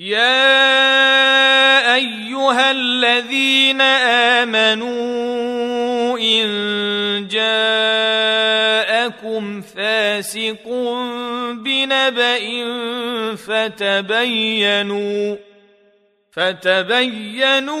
يا ايها الذين امنوا ان جاءكم فاسق بنبأ فتبينوا فتبينوا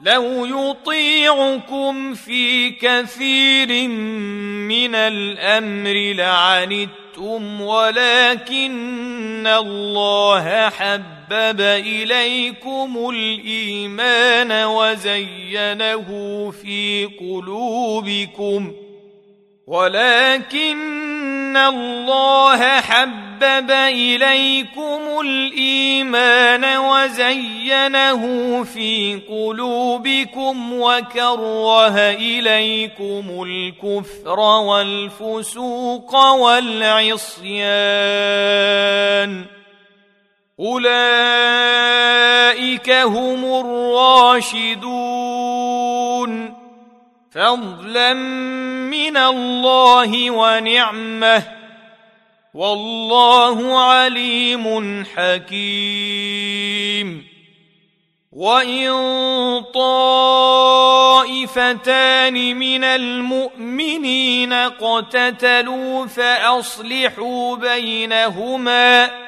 لو يطيعكم في كثير من الامر لعنتم ولكن الله حبب اليكم الايمان وزينه في قلوبكم ولكن الله حبب اليكم الايمان وزينه في قلوبكم وكره اليكم الكفر والفسوق والعصيان اولئك هم الراشدون فضلا من الله ونعمة. والله عليم حكيم. وإن طائفتان من المؤمنين اقتتلوا فأصلحوا بينهما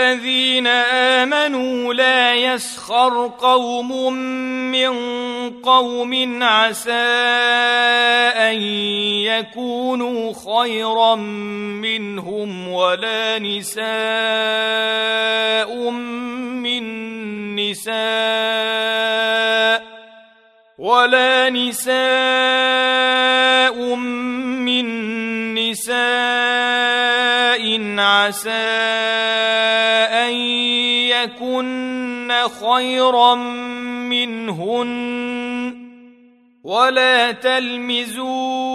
الذين آمنوا لا يسخر قوم من قوم عسى أن يكونوا خيرا منهم ولا نساء من نساء ولا نساء من نساء عسى ان يكن خيرا منهن ولا تلمزوا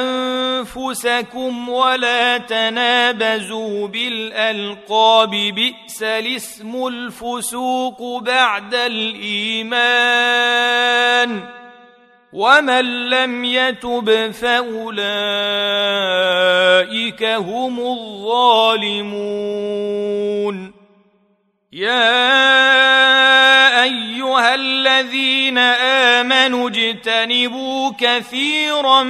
انفسكم ولا تنابزوا بالالقاب بئس الاسم الفسوق بعد الايمان ومن لم يتب فاولئك هم الظالمون يا ايها الذين امنوا اجتنبوا كثيرا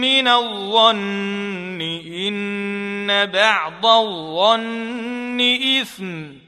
من الظن ان بعض الظن اثم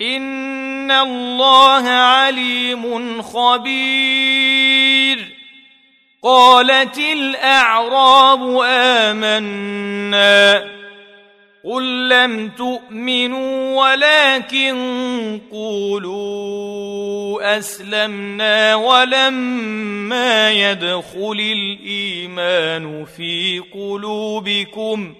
ان الله عليم خبير قالت الاعراب امنا قل لم تؤمنوا ولكن قولوا اسلمنا ولما يدخل الايمان في قلوبكم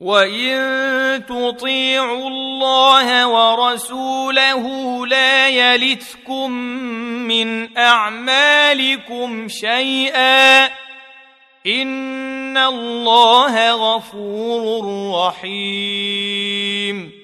وان تطيعوا الله ورسوله لا يلتكم من اعمالكم شيئا ان الله غفور رحيم